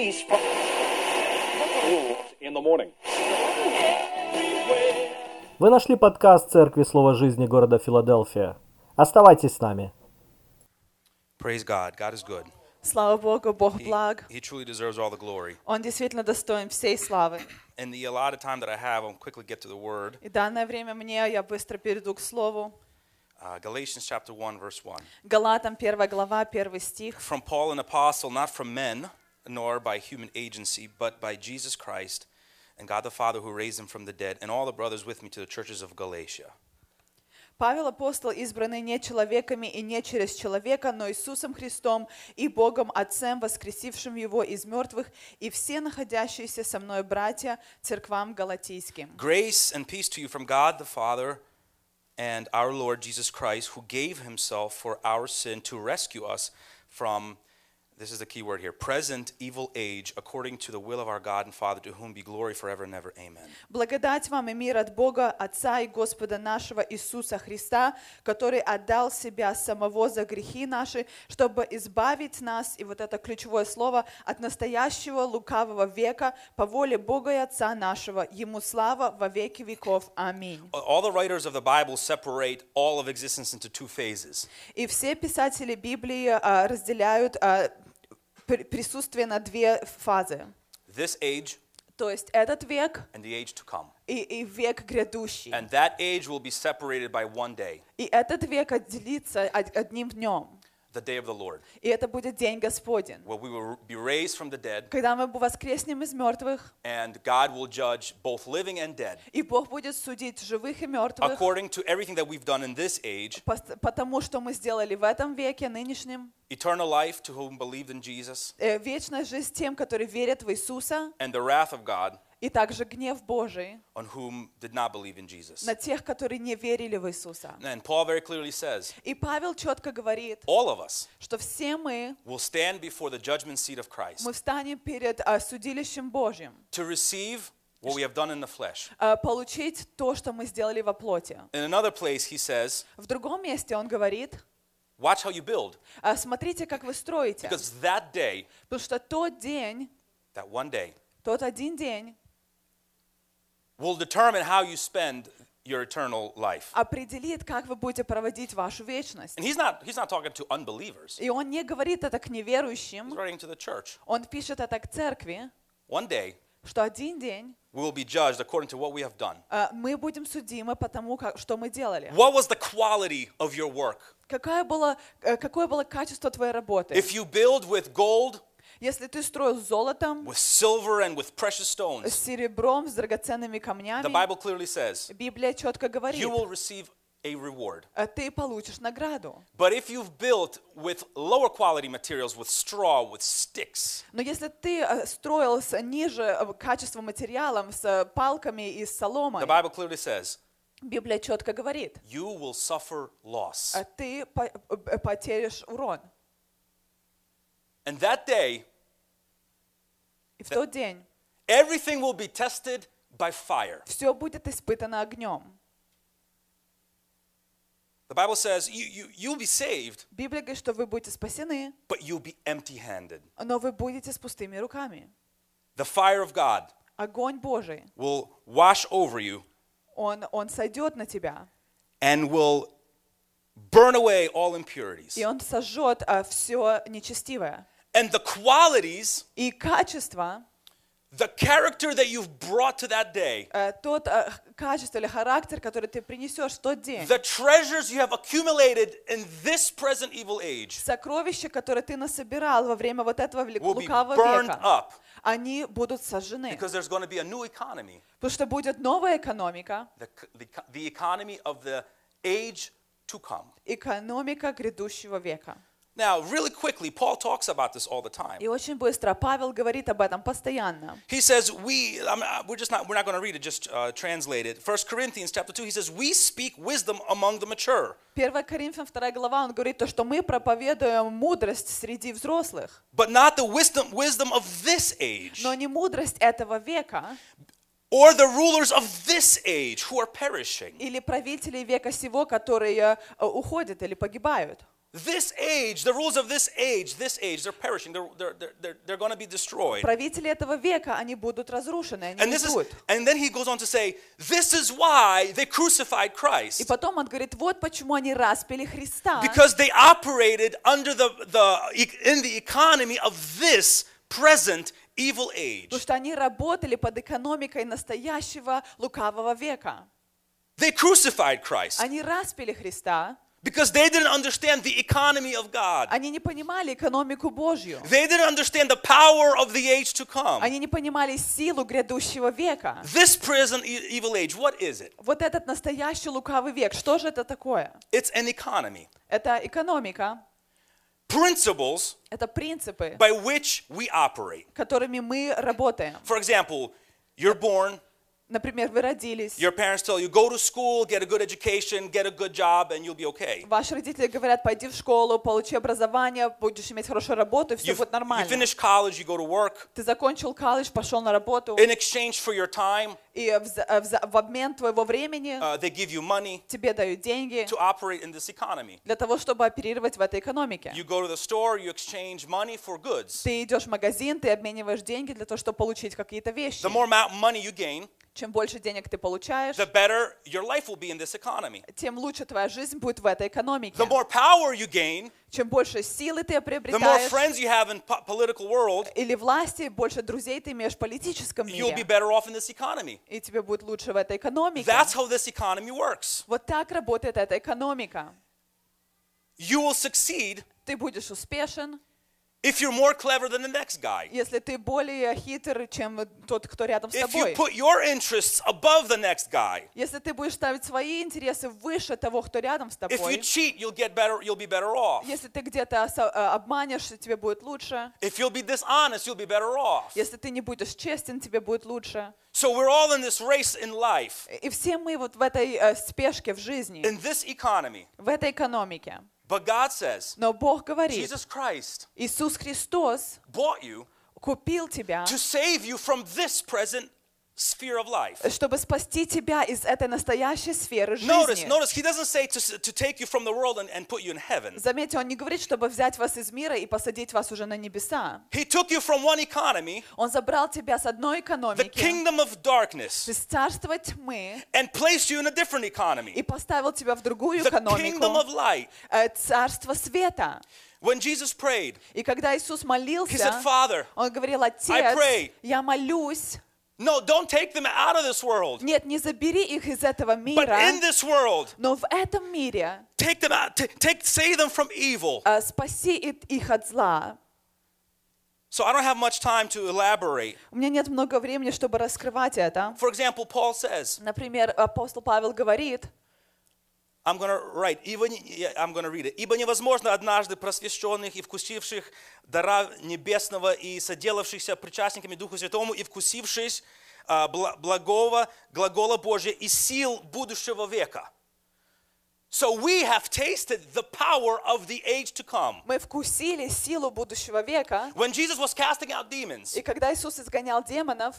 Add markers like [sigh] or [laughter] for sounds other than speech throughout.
release from in the morning. Вы нашли подкаст Церкви Слова Жизни города Филадельфия. Оставайтесь с нами. Praise God. God is good. Слава Богу, Бог He, благ. he truly deserves all the glory. Он действительно достоин всей славы. In the allotted time that I have, I'll quickly get to the word. И данное время мне, я быстро перейду к слову. Uh, Galatians chapter 1, verse 1. Галатам 1 глава, 1 стих. From Paul, an apostle, not from men, nor by human agency, but by Jesus Christ and God the Father who raised him from the dead, and all the brothers with me to the churches of Galatia. Павел апостол, избранный не человеками и не через человека, но Иисусом Христом и Богом Отцем, воскресившим Его из мертвых, и все находящиеся со мной братья церквам галатийским. Grace and peace to you from God the Father and our Lord Jesus Christ, who gave himself for our sin to rescue us from, this is the key word here, present evil age, according to the will of our God and Father, to whom be glory forever and ever. Amen. Благодать вам и мир от Бога, Отца и Господа нашего Иисуса Христа, который отдал себя самого за грехи наши, чтобы избавить нас, и вот это ключевое слово, от настоящего лукавого века по воле Бога и Отца нашего. Ему слава во веки веков. Аминь. All the writers of the Bible separate all of existence into two phases. И все писатели Библии а, разделяют а, присутствие на две фазы. This age То есть этот век and the age to come. и, и век грядущий. And that age will be separated by one day, И этот век отделится од- одним днем. the day of the Lord, И это будет день Господень. where we will be raised from the dead, Когда мы воскреснем из мертвых, and God will judge both living and dead и Бог будет судить живых и мертвых, according to everything that we've done in this age пос- потому что мы сделали в этом веке, нынешнем, eternal life to whom believed in Jesus, э, вечная жизнь тем, которые верят в Иисуса, and the wrath of God И также гнев Божий on whom did not believe in Jesus. на тех, которые не верили в Иисуса. And Paul very clearly says, И Павел четко говорит, all of us что все мы, will stand before the judgment seat of Christ мы встанем перед а, судилищем Божьим, to receive what we have done in the flesh. а, получить то, что мы сделали во плоти. In another place, he says, В другом месте он говорит, watch how you build, а, смотрите, как вы строите, because that day, потому что тот день, that one day, тот один день will determine how you spend your eternal life. определит, как вы будете проводить вашу вечность. And he's not he's not talking to unbelievers. И он не говорит это к He's неверующим, writing to the church. он пишет это к церкви, One day что один день we will be judged according to what we have done. а, мы будем судимы по тому, как, что мы делали. What was the quality of your work? Какое было, э, какое было качество твоей работы? If you build with gold, Если ты строил с золотом, with silver and with precious с stones, серебром, с драгоценными the камнями, Bible clearly says Библия четко говорит, you will receive a reward. э, ты получишь награду. But if you've built with lower quality materials, with straw, with sticks, Но если ты э, строил с ниже э, качества материалом, с э, палками и с соломой, the Bible clearly says Библия четко говорит, you will suffer loss. э, ты по- э, потеряешь урон. And that day, И в тот день everything will be tested by fire. все будет испытано огнем. The Bible says you, you, you'll be saved, Библия говорит, что вы будете спасены, but you'll be empty handed. но вы будете с пустыми руками. The fire of God Огонь Божий, will wash over you он, он сойдет на тебя, and will burn away all impurities. и он сожжет все нечестивое. And the qualities, И качество, the character that you've brought to that day, э, тот э, качество или характер, который ты принесешь в тот день, the treasures you have accumulated in this present evil age сокровища, которые ты насобирал во время вот этого лукавого века, они будут сожжены. because there's going to be a new economy, Потому что будет новая экономика, the, the, the economy of the age to come. экономика грядущего века. Now, really quickly, Paul talks about this all the time. И очень быстро Павел говорит об этом постоянно. He says, we, I'm, uh, we're just not, we're not going to read it, just uh, translate it. 1 Corinthians chapter 2, he says, we speak wisdom among the mature. 1 Коринфянам 2 глава, он говорит, то, что мы проповедуем мудрость среди взрослых, but not the wisdom wisdom of this age но не мудрость этого века or the rulers of this age who are perishing или правители века сего, которые э, уходят или погибают. this age, the rules of this age, this age, they're perishing. They're, they're, they're, they're, they're going to be destroyed. Правители этого века, они будут разрушены, они And this is, уйдут. and then he goes on to say, this is why they crucified И Christ. потом он говорит, вот почему они распили Христа. Because they operated under the, the, in the economy of this present evil age. Потому что они работали под экономикой настоящего лукавого века. They crucified Christ Они распили Христа, Because they didn't understand the economy of God. они не понимали экономику Божью. They didn't understand the power of the age to come. Они не понимали силу грядущего века. This present e- evil age, what is it? Вот этот настоящий лукавый век, что же это такое? It's an economy. Это экономика, Principles это принципы, by which we operate. которыми мы работаем. For example, you're born, Например, вы родились, your parents tell you, go to school, get a good education, get a good job, and you'll be okay. ваши родители говорят, пойди в школу, получи образование, будешь иметь хорошую работу, и все You, будет you нормально. finish college, you go to work. Ты закончил колледж, пошел на работу, In exchange for your time, и в, за- в за- в обмен твоего времени uh, they give you money тебе дают деньги to operate in this economy. для того, чтобы оперировать в этой экономике. You go to the store, you exchange money for goods. Ты идешь в магазин, ты обмениваешь деньги для того, чтобы получить какие-то вещи. The more money you gain, Чем больше денег ты получаешь, the better your life will be in this economy. тем лучше твоя жизнь будет в этой экономике. The more power you gain, Чем больше силы ты the more приобретаешь, friends you have in po- political world, или власти, больше друзей ты имеешь в политическом you'll be мире, better off in this economy. и тебе будет лучше в этой экономике. That's how this economy works. Вот так работает эта экономика. You will succeed Ты будешь успешен, if you're more clever than the next guy. если ты более хитр, чем тот, кто рядом с If you тобой. put your interests above the next guy. Если ты будешь ставить свои интересы выше того, кто рядом с If you тобой, cheat, you'll get better, you'll be better off. если ты где-то со- э, обманешь, тебе будет лучше. If you'll be dishonest, you'll be better off. Если ты не будешь честен, тебе будет лучше. So we're all in this race in life, И все мы вот в этой э, спешке в жизни, in this economy. в этой экономике. But God says, Но Бог говорит, Jesus Christ Иисус Христос bought you купил тебя, to save you from this present sphere of life. чтобы спасти тебя из этой настоящей сферы Notice, жизни. notice, he doesn't say to, to take you from the world and, and put you in heaven. Заметьте, он не говорит, чтобы взять вас из мира и посадить вас уже на небеса. He took you from one economy, Он забрал тебя с одной the экономики, kingdom of darkness, из царства тьмы, and placed you in a different и economy, поставил тебя в другую the kingdom of экономику, light. э, царство света. When Jesus prayed, И когда Иисус he said, молился, Father, он говорил, I Отец, pray. я молюсь, no, don't take them out of this world, нет, не забери их из этого but мира, in this world, но в этом мире take them out, ta- take, save them from evil. э, спаси их от зла. So I don't have much time to elaborate. У меня нет много времени, чтобы раскрывать это. For example, Paul says, Например, апостол Павел говорит, I'm to write, ибо, I'm to read it. «Ибо невозможно однажды просвещенных и вкусивших дара небесного и соделавшихся причастниками Духу Святому и вкусившись а, бла- благого глагола Божия и сил будущего века». So we have tasted the power of the age to come. мы вкусили силу будущего века. When Jesus was casting out demons, И когда Иисус изгонял демонов,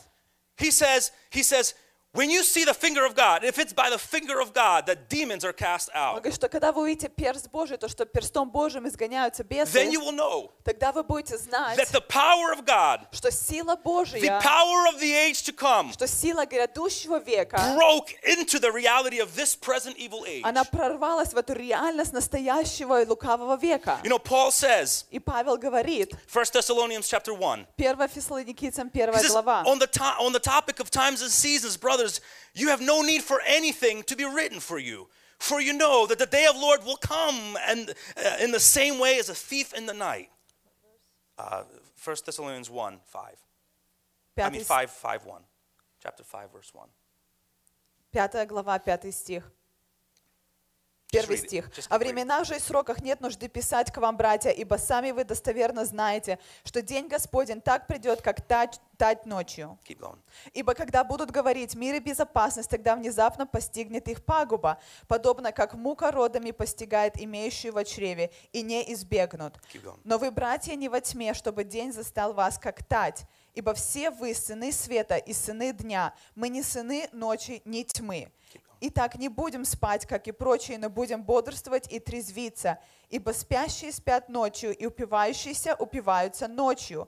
he says, he says, when you see the finger of God, if it's by the finger of God that demons are cast он out, говорит, что когда вы увидите перст Божий, то что перстом Божьим изгоняются бесы, then you will know тогда вы будете знать, that the power of God что сила the Божья, power of the age to come что сила грядущего века, broke into the reality of this present evil age. она прорвалась в эту реальность настоящего и лукавого века. You know, Paul says, И Павел говорит, 1 Thessalonians chapter 1, 1 Фессалоникийцам he 1 says, глава, on the, to- on the topic of times and seasons, brothers, you have no need for anything to be written for you. For you know that the day of Lord will come and uh, in the same way as a thief in the night. Uh, 1 Thessalonians 1, 5. I mean пятый 5, 5, 1. Chapter 5, verse 1. Пятая глава, пятый стих. Первый стих. «О временах же и сроках нет нужды писать к вам, братья, ибо сами вы достоверно знаете, что день Господень так придет, как тать, тать ночью. Ибо когда будут говорить мир и безопасность, тогда внезапно постигнет их пагуба, подобно как мука родами постигает имеющую в чреве, и не избегнут. Но вы, братья, не во тьме, чтобы день застал вас, как тать, ибо все вы сыны света и сыны дня, мы не сыны ночи, ни тьмы. Итак, не будем спать, как и прочие, но будем бодрствовать и трезвиться, ибо спящие спят ночью, и упивающиеся упиваются ночью.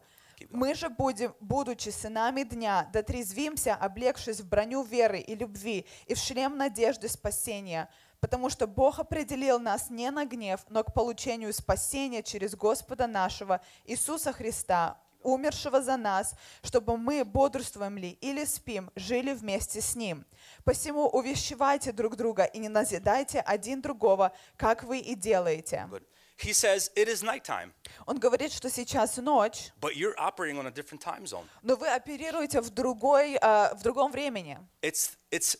Мы же будем, будучи сынами дня, дотрезвимся, облегшись в броню веры и любви, и в шлем надежды спасения, потому что Бог определил нас не на гнев, но к получению спасения через Господа нашего Иисуса Христа, умершего за нас, чтобы мы, бодрствуем ли или спим, жили вместе с Ним. Посему увещевайте друг друга и не назидайте один другого, как вы и делаете. Good. He says, It is nighttime, Он говорит, что сейчас ночь, but you're operating on a different time zone. но вы оперируете в, другой, а, в другом времени. It's, it's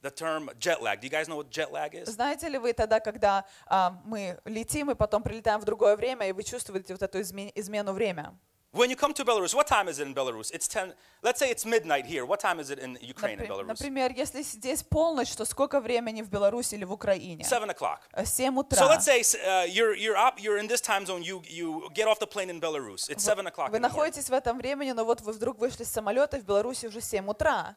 the term jet lag. Do you guys know what jet lag is? Знаете ли вы тогда, когда а, мы летим и потом прилетаем в другое время, и вы чувствуете вот эту изме- измену время? When you come to Belarus, what time is it in Belarus? It's 10, let's say it's midnight here. What time is it in Ukraine and Belarus? Например, если здесь полночь, то сколько времени в Беларуси или в Украине? 7 o'clock. Э, Семь So утра. let's say uh, you're, you're, up, you're in this time zone, you, you get off the plane in Belarus. It's 7 o'clock Вы находитесь в этом времени, но вот вы вдруг вышли с самолета, в Беларуси уже 7 утра.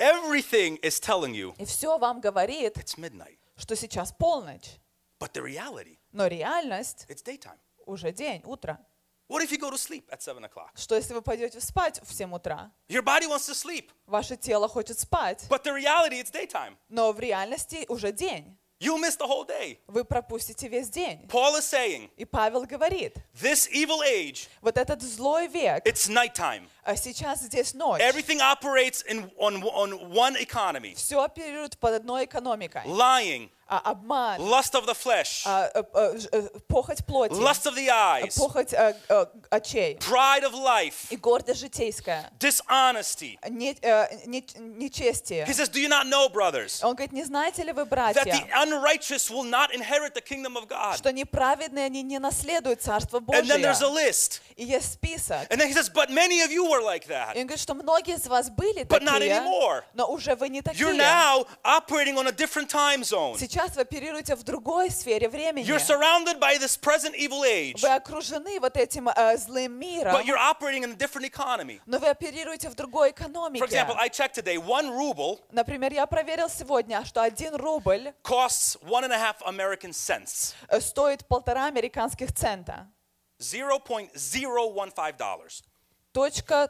Everything is telling you И все вам говорит, it's midnight. что сейчас полночь. But the reality, Но реальность it's daytime. уже день, утро. What if you go to sleep at 7 o'clock? Что если вы пойдете спать в 7 утра? Your body wants to sleep, Ваше тело хочет спать, but the reality, it's daytime. но в реальности уже день. You miss the whole day. Вы пропустите весь день. Paul is saying, И Павел говорит, this evil age, вот этот злой век, it's nighttime. а сейчас здесь ночь. Everything operates in, on, on one economy Все оперирует под одной экономикой. lying, А, обман, lust of the flesh, а, э, э, ж- э, похоть плоти, lust of the eyes, похоть э, э, очей pride of life, и гордость житейская, dishonesty. не- э, не- нечестие. He says, Do you not know, brothers, Он говорит, не знаете ли вы, that братья, the unrighteous will not inherit the kingdom of God? что неправедные они не наследуют Царство And then there's a Божие? list. И есть список. And then he says, But many of you were like И that. он говорит, что многие из вас были But not такие, anymore. но уже вы не You're такие. now operating on a different time zone. Сейчас вы оперируете в другой сфере времени. You're surrounded by this present evil age, Вы окружены вот этим э, злым миром, but you're operating in a different economy. но вы оперируете в другой For экономике. example, I checked today, one ruble Например, я проверил сегодня, что один рубль costs one and a half American cents, э, стоит полтора американских цента. $0.015. Точка,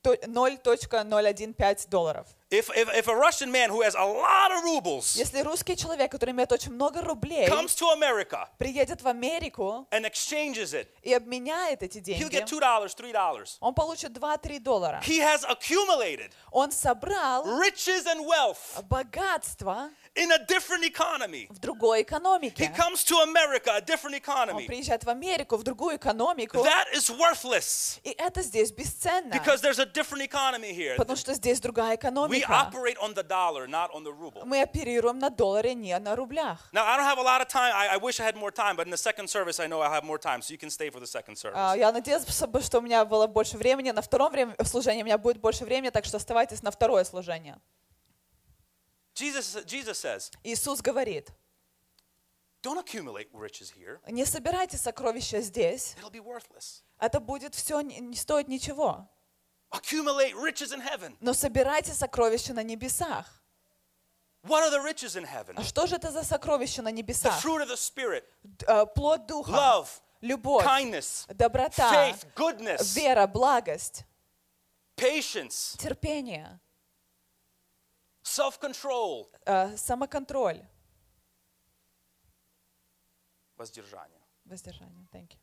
то- 0.015 долларов. If, if, if a Russian man who has a lot of rubles Если русский человек, который имеет очень много рублей, comes to America приедет в Америку and exchanges it, и обменяет эти he'll деньги, get $2, $3. он получит 2-3 доллара. He has accumulated Он собрал riches and wealth богатство in a different economy. в другой He экономике. comes to America, a different Он economy. приезжает в Америку, в другую экономику, That is worthless и это здесь бесценно, because there's a different economy here. потому что здесь другая We экономика. operate on the dollar, not on the ruble. Мы оперируем на долларе, не на рублях. Now, I don't have a lot of time. I, I wish I had more time, but in the second service, I know I'll have more time, so you can stay for the second service. А, Я надеялась, бы, что у меня было больше времени. На втором время, служении у меня будет больше времени, так что оставайтесь на второе служение. Jesus, Jesus says, Иисус говорит, don't accumulate riches here. не собирайте сокровища здесь, It'll be worthless. это будет все не, не стоить ничего. Accumulate riches in heaven. Но собирайте сокровища на небесах. What are the riches in heaven? А что же это за сокровища на The небесах? fruit of the Spirit, э, Плод Духа, love, любовь, kindness, доброта, faith, goodness, вера, благость, patience, терпение, self control, э, самоконтроль, воздержание. воздержание. Thank you.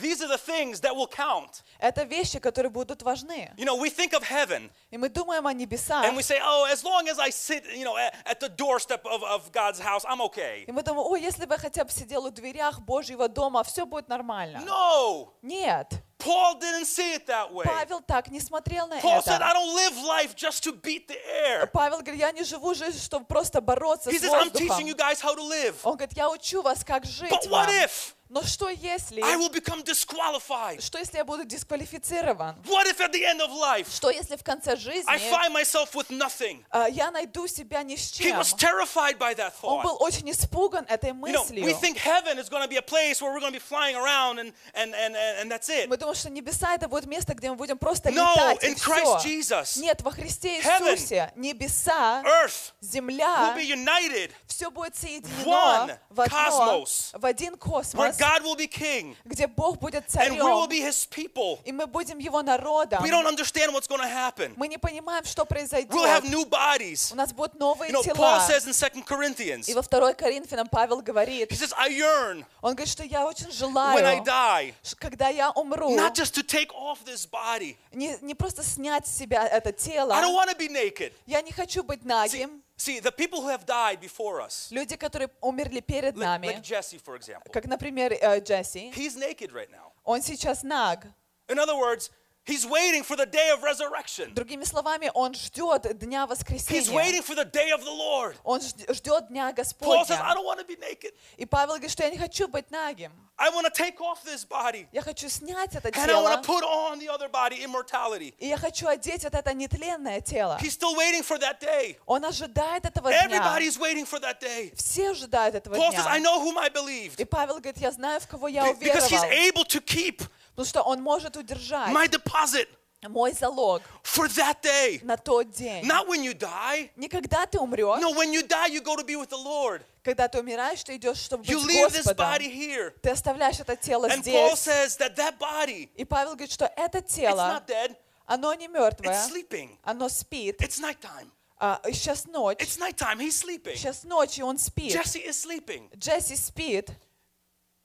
These are the things that will count. Это вещи, которые будут важны. You know, we think of heaven И мы думаем о небесах, and we say, oh, as long as I sit, you know, at, the doorstep of, of God's house, I'm okay. и мы думаем, о, если бы я хотя бы сидел у дверях Божьего дома, все будет нормально. No, Нет, Paul didn't see it that way. Павел так не смотрел на Paul said, I это. don't live life just to beat the air. Павел говорит, я не живу жизнь, чтобы просто бороться He с says, I'm teaching you воздухом. guys how to live. Он говорит, я учу вас, как жить But what if Но что если, I will become disqualified? что если я буду дисквалифицирован? What if at the end of life Что если в конце I жизни find myself with nothing? а, я найду себя ни с He чем? was terrified by that Он thought. был очень испуган этой You know, we мыслью. think heaven is going to be a place where we're going to be flying around and, and, and, and, and that's it. Мы думаем, что небеса это будет место, где мы будем просто No, летать, и in Christ. Jesus, Нет, во Христе Иисусе небеса, earth will земля, be united все будет соединено в одно, в один космос, God will be king где Бог будет and we will царем, be his people. и мы будем Его народом. We don't understand what's going to happen. Мы не понимаем, что произойдет. We'll have new bodies. У нас будут новые You know, Paul тела. says in 2 Corinthians, И во 2 Коринфянам Павел говорит, he says, I yearn он говорит, что я очень when I желаю, die, когда я умру, not just to take off this body. не, не просто снять с себя это тело. I don't want to be naked. Я не хочу быть нагим. see, the people who have died before us, Люди, которые умерли перед like, нами, like Jesse, for example, как, например, э, Джесси, he's naked right now. он сейчас наг. In other words, he's waiting for the day of resurrection. Другими словами, он ждет Дня He's Воскресения. waiting for the day of the Lord. Он жд- ждет Дня Paul says, I Господня. don't want to be naked. И Павел говорит, что я не хочу быть нагим. I want to take off this body. Я хочу снять это And I want тело. to put on the other body, immortality. И я хочу одеть вот это нетленное тело. He's still waiting for that day. Он ожидает этого дня. Everybody's waiting for that day. Все ожидают этого Paul says, I дня. know whom I believed. И Павел говорит, я знаю, в кого я Be- Because he's уверовал. able to keep Потому что он может удержать my deposit мой залог for that day. на тот день. Not when you die. Не когда ты умрешь, No, when you die, you go to be with the Lord. когда ты умираешь, ты идешь, чтобы You быть leave this Господом. body here. Ты оставляешь это тело And Paul здесь. says that that body, И Павел говорит, что это it's тело, not dead, оно не мертвое, it's sleeping. оно спит. It's nighttime. А, сейчас ночь, It's nighttime. He's sleeping. сейчас ночь, и он спит. Jesse is sleeping. Джесси спит,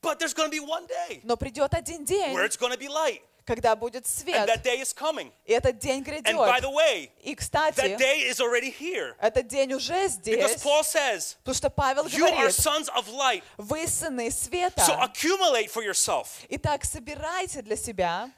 But there's going to be one day но придет один день, where it's going to be light. когда будет And свет, that day is coming. и этот день And by the грядет. way, И, that кстати, day is already here. этот день уже Because здесь, Paul says, потому что Павел you are говорит, sons of light. вы сыны So света. accumulate for yourself Итак, собирайте для себя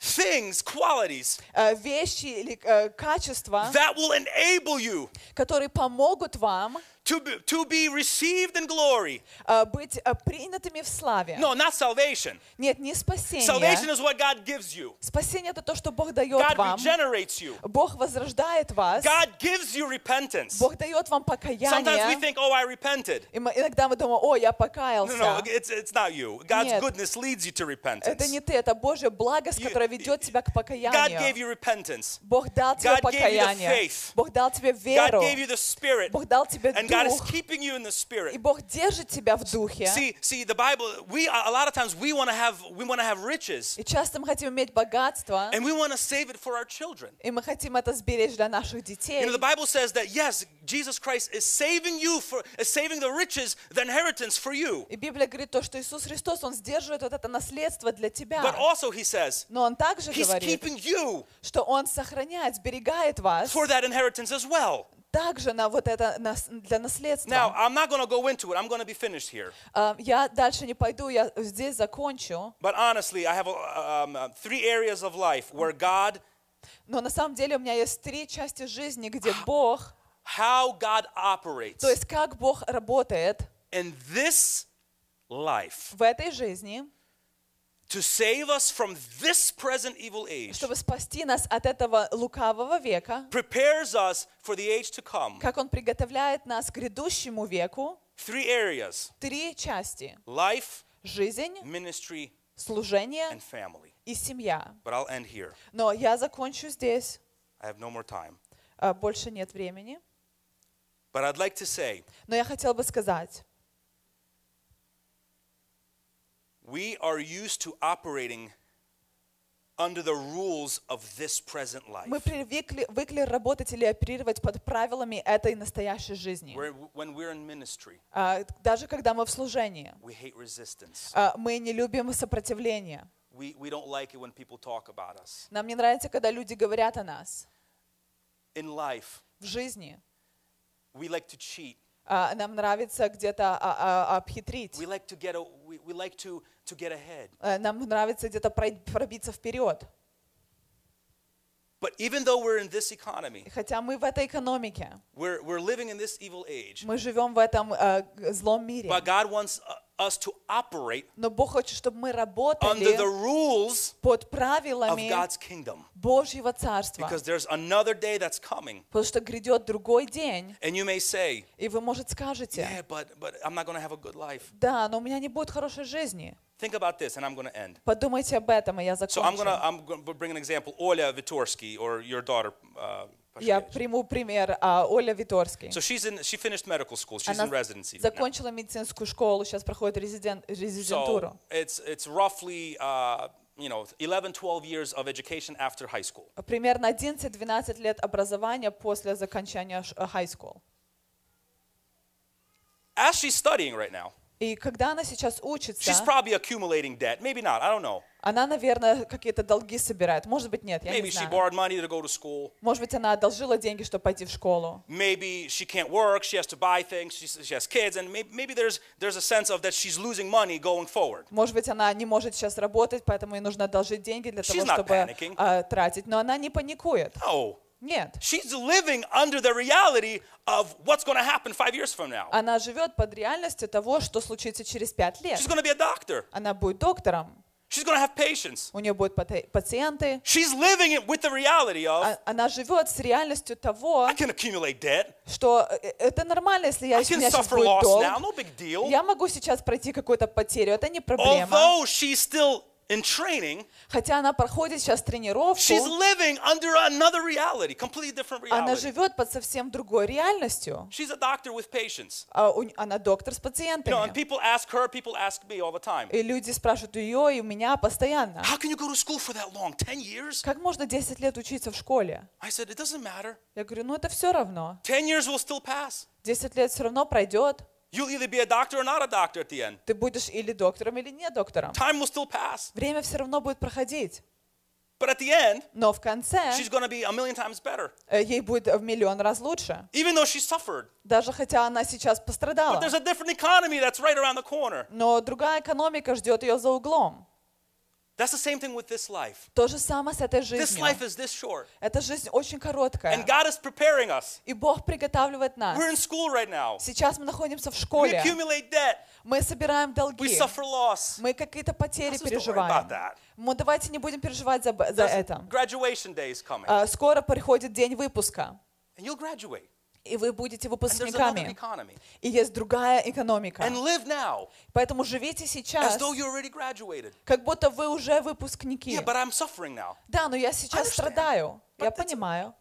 things, qualities э, вещи или э, качества, that will enable you которые помогут вам to be, to be received in glory. э, быть э, принятыми в славе. No, not salvation. Нет, не Salvation спасение. is what God gives you. Спасение это то, что Бог дает God вам. regenerates you. Бог возрождает вас. God gives you repentance. Бог дает вам Sometimes we покаяние. think, oh, I repented. И мы- иногда мы думаем, о, я No, no, покаялся. it's, it's not you. God's Нет. goodness leads you to repentance. Это не ты, это Божья благость, You- которая ведет тебя к God gave покаянию. you repentance. Бог дал тебе God gave you the покаяние. faith. Бог дал тебе God веру. gave you the Spirit. Бог дал тебе And God is дух. keeping you in the И Spirit. Бог держит тебя в духе. See, see, the Bible. We a lot of times we want to have we want to have riches, И часто мы хотим иметь богатство, and we want to save it for our children. и мы хотим это сберечь для наших детей. You know, the Bible says that yes, Jesus Christ is saving you for is saving the riches, the inheritance for you. И Библия говорит то, что Иисус Христос, Он сдерживает вот это наследство для тебя. But also, He says Но Он также He's говорит, keeping you что Он сохраняет, сберегает вас for that inheritance as well. Также на вот это для наследства. Now, I'm not going to go into it. I'm going to be finished here. А, Я дальше не пойду, я здесь закончу. But honestly, I have um, uh, three areas of life where God, Но на самом деле у меня есть три части жизни, где [gasps] Бог, how God operates то есть как Бог работает in this life в этой жизни, to save us from this present evil age, чтобы спасти нас от этого лукавого века, prepares us for the age to come. как Он приготовляет нас к грядущему веку. Three areas Три части. life, Жизнь, ministry, служение and family. и семья. But I'll end here. Но я закончу здесь. I have no more time. А, Больше нет времени. But I'd like to say Но я хотела бы сказать, we are used to operating under the rules of this present life. мы привыкли, выкли работать или оперировать под правилами этой настоящей жизни. When we're in ministry, А, Даже когда мы в служении, we hate resistance. а, мы не любим сопротивление. We, we don't like it when people talk about us. Нам не нравится, когда люди говорят о нас. In life, В жизни we like to cheat. А, нам нравится где-то обхитрить. We like to get a, we, we like to, to get ahead. Э, Нам нравится где-то пробиться вперед. But even though we're in this economy, Хотя мы в этой экономике, we're, we're living in this evil age, мы живем в этом э, злом мире. but God wants us to operate Но Бог хочет, чтобы мы under the работали rules под of правилами God's kingdom. Божьего Царства. Because there's another day that's coming. Потому что грядет другой день, And you may say, и вы, может, yeah, скажете, but, but I'm not going to have a good life. да, но у меня не будет хорошей жизни. Think about this, and I'm going to end. Подумайте об этом, и я So I'm закончу. going to I'm to bring an example. Oля Vitorsky, or your daughter. Uh, Я приму пример а, Оля Виторский. so she's in. She finished medical school. She's Она in residency. now. закончила медицинскую школу, сейчас проходит резидент, резидентуру. So it's it's roughly uh, you know 11, 12 years of education after high school. Примерно 11-12 лет образования после окончания э, high school. As she's studying right now, И когда она сейчас учится, she's probably accumulating debt. Maybe not. I don't know. Она, наверное, какие-то долги собирает. Может быть, нет, я Maybe не she знаю. borrowed money to go to school. Может быть, она одолжила деньги, чтобы пойти в школу. Maybe she can't work. She has to buy things. She, she has kids, and maybe, maybe there's there's a sense of that she's losing money going forward. Может быть, она не может сейчас работать, поэтому ей нужно одолжить деньги для того, She's not чтобы panicking. а, тратить. Но она не паникует. No, Нет. she's living under the reality of what's going to happen five years from now. Она живет под реальностью того, что случится через пять лет. She's going to be a doctor. Она будет доктором, She's going to have patients. у нее будут пациенты. She's living it with the reality of А- Она живет с реальностью того, I can accumulate debt. что э, это нормально, если я, сейчас будет долг. now. No big deal. Я могу сейчас пройти какую-то потерю, это не проблема. Although she's still in training, Хотя она проходит сейчас тренировку, she's living under another reality, completely different она reality. живет под совсем другой реальностью. She's a doctor with patients. А у- Она доктор с You know, and пациентами. people ask her, people ask me all the time. И люди спрашивают ее и меня постоянно. How can you go to school for that long? 10 years? Как можно 10 лет учиться в школе? I said, it doesn't matter. Я говорю, ну это все равно. 10 years will still pass. 10 лет все равно пройдет. You'll either be a doctor or not a doctor at the end. Ты будешь или доктором, или не доктором. Time will still pass. Время все равно будет проходить. But at the end, Но в конце she's to be a million times better. э, ей будет в миллион раз лучше. Even though she suffered. Даже хотя она сейчас But пострадала. there's a different economy that's right around the corner. Но другая экономика ждет ее за углом. That's the same thing with this life. То же самое с этой This жизнью. life is this short. Эта жизнь очень короткая. And God is preparing us. И Бог приготавливает нас. We're in school right now. Сейчас мы находимся в We школе. accumulate debt. Мы собираем We долги. suffer loss. Мы какие-то потери Let's just don't worry переживаем. about that. Мы давайте не будем переживать за, за There's это. graduation day is coming. А, Скоро приходит день выпуска, And you'll graduate. И вы будете выпускниками. И есть другая экономика. Now Поэтому живите сейчас, как будто вы уже выпускники. Yeah. Да, но я сейчас страдаю. Я But понимаю.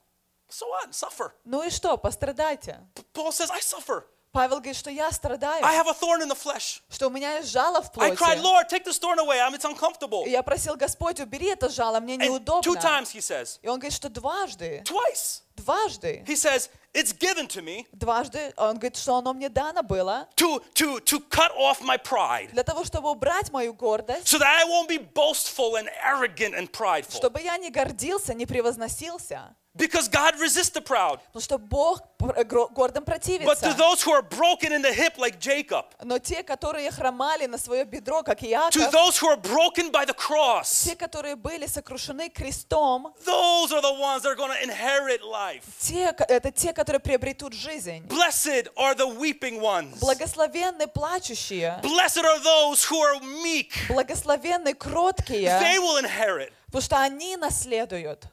So what? Suffer. Ну и что, пострадайте. Paul says, I suffer. Павел говорит, что я страдаю, I have a thorn in the flesh. что у меня есть жало в I cried, плоти. Lord, take this thorn away. I'm, it's uncomfortable. И я просил Господь, убери это жало, мне And two неудобно. times he says, И он говорит, что дважды, twice. дважды, He says, it's given to me дважды, он говорит, что оно мне дано было to, to, to cut off my pride для того, чтобы убрать мою гордость, so that I won't be boastful and arrogant and prideful. чтобы я не гордился, не превозносился. Because God resists the proud. Потому что Бог гордым But to противится. those who are broken in the hip like Jacob, Но те, которые хромали на свое бедро, как to Иаков, those who are broken by the cross, те, которые были сокрушены крестом, those are the ones that are going to inherit life. те, это те, которые приобретут жизнь. Blessed are the weeping ones. Благословенны плачущие, Blessed are those who are meek. благословенны They кроткие, will inherit. потому что они наследуют.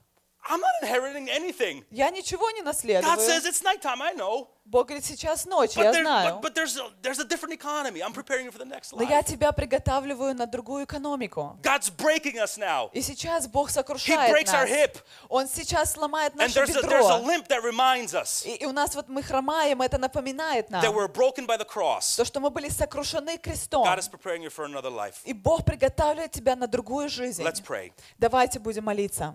I'm not inheriting anything. Я ничего не God наследую. says it's nighttime, I know. Бог говорит, сейчас ночь, But, я знаю. but, but there's, a, there's a different economy. I'm preparing you for the next Но я тебя приготавливаю на другую экономику. God's breaking us now. И сейчас Бог He сокрушает breaks our нас. hip. Он сейчас сломает And наше there's a, there's a бедро. limp that reminds us И, и у нас вот мы хромаем, это напоминает нам, that we're broken by the cross. то, что мы были сокрушены крестом. God is preparing you for another life. И Бог приготавливает тебя на другую жизнь. Let's pray. Давайте будем молиться.